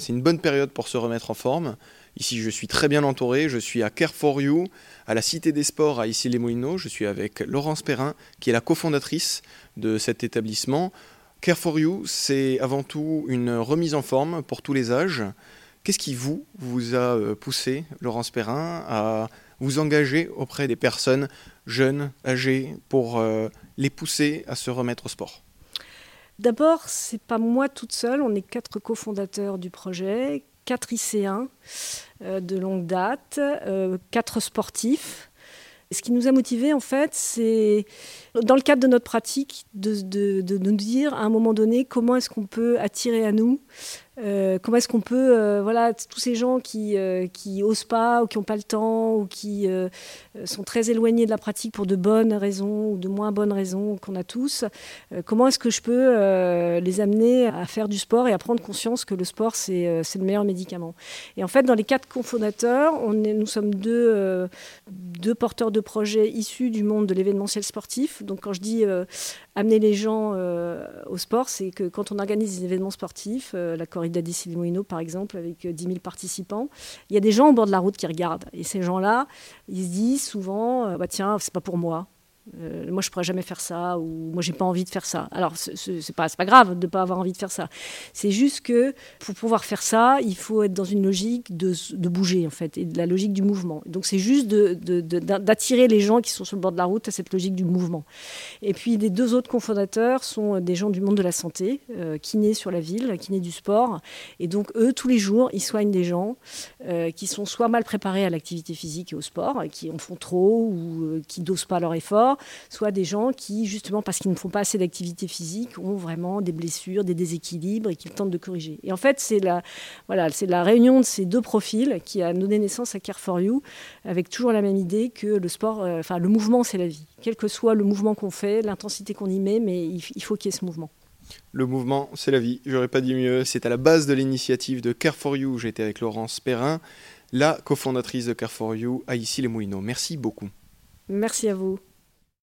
c'est une bonne période pour se remettre en forme. Ici, je suis très bien entouré. Je suis à Care for You, à la Cité des Sports à Issy-les-Moulineaux. Je suis avec Laurence Perrin, qui est la cofondatrice de cet établissement. Care for You, c'est avant tout une remise en forme pour tous les âges. Qu'est-ce qui vous, vous a euh, poussé, Laurence Perrin, à vous engager auprès des personnes jeunes, âgées, pour euh, les pousser à se remettre au sport? D'abord, c'est pas moi toute seule, on est quatre cofondateurs du projet, quatre lycéens euh, de longue date, euh, quatre sportifs. Ce qui nous a motivés, en fait, c'est dans le cadre de notre pratique de, de nous dire à un moment donné comment est-ce qu'on peut attirer à nous euh, comment est-ce qu'on peut, euh, voilà, tous ces gens qui, euh, qui osent pas ou qui n'ont pas le temps ou qui sont très éloignés de la pratique pour de bonnes raisons ou de moins bonnes raisons qu'on a tous, comment est-ce que je peux les amener à faire du sport et à prendre conscience que le sport, c'est le meilleur médicament? Et en fait, dans les quatre cofondateurs, nous sommes deux, deux porteurs de projets issus du monde de l'événementiel sportif. Donc quand je dis amener les gens au sport, c'est que quand on organise des événements sportifs, la corrida di Silimoino, par exemple, avec 10 euh, 000 participants, il y a des gens au bord de la route qui regardent. Et ces gens-là, ils se disent souvent, euh, bah, tiens, c'est pas pour moi. Euh, moi je pourrais jamais faire ça ou moi j'ai pas envie de faire ça. Alors c'est pas pas grave de pas avoir envie de faire ça. C'est juste que pour pouvoir faire ça, il faut être dans une logique de, bouger en fait et de la logique du mouvement. Donc c'est juste d'attirer les gens qui sont sur le bord de la route à cette logique du mouvement. Et puis les deux autres cofondateurs sont des gens du monde de la santé, euh, kinés sur la ville, kinés du sport, et donc eux tous les jours ils soignent des gens euh, qui sont soit mal préparés à l'activité physique et au sport, qui en font trop ou euh, qui dosent pas leur effort soit des gens qui, justement, parce qu'ils ne font pas assez d'activité physique, ont vraiment des blessures, des déséquilibres et qu'ils tentent de corriger. Et en fait, c'est la, voilà, c'est la réunion de ces deux profils qui a donné naissance à Care for You, avec toujours la même idée que le sport, euh, enfin, le mouvement, c'est la vie. Quel que soit le mouvement qu'on fait, l'intensité qu'on y met, mais il, faut qu'il y ait ce mouvement. Le mouvement, c'est la vie. J'aurais pas dit mieux. C'est à la base de l'initiative de Care for You. J'étais avec Laurence Perrin, la cofondatrice de Care for You à Issy les Moulineaux. Merci beaucoup. Merci à vous.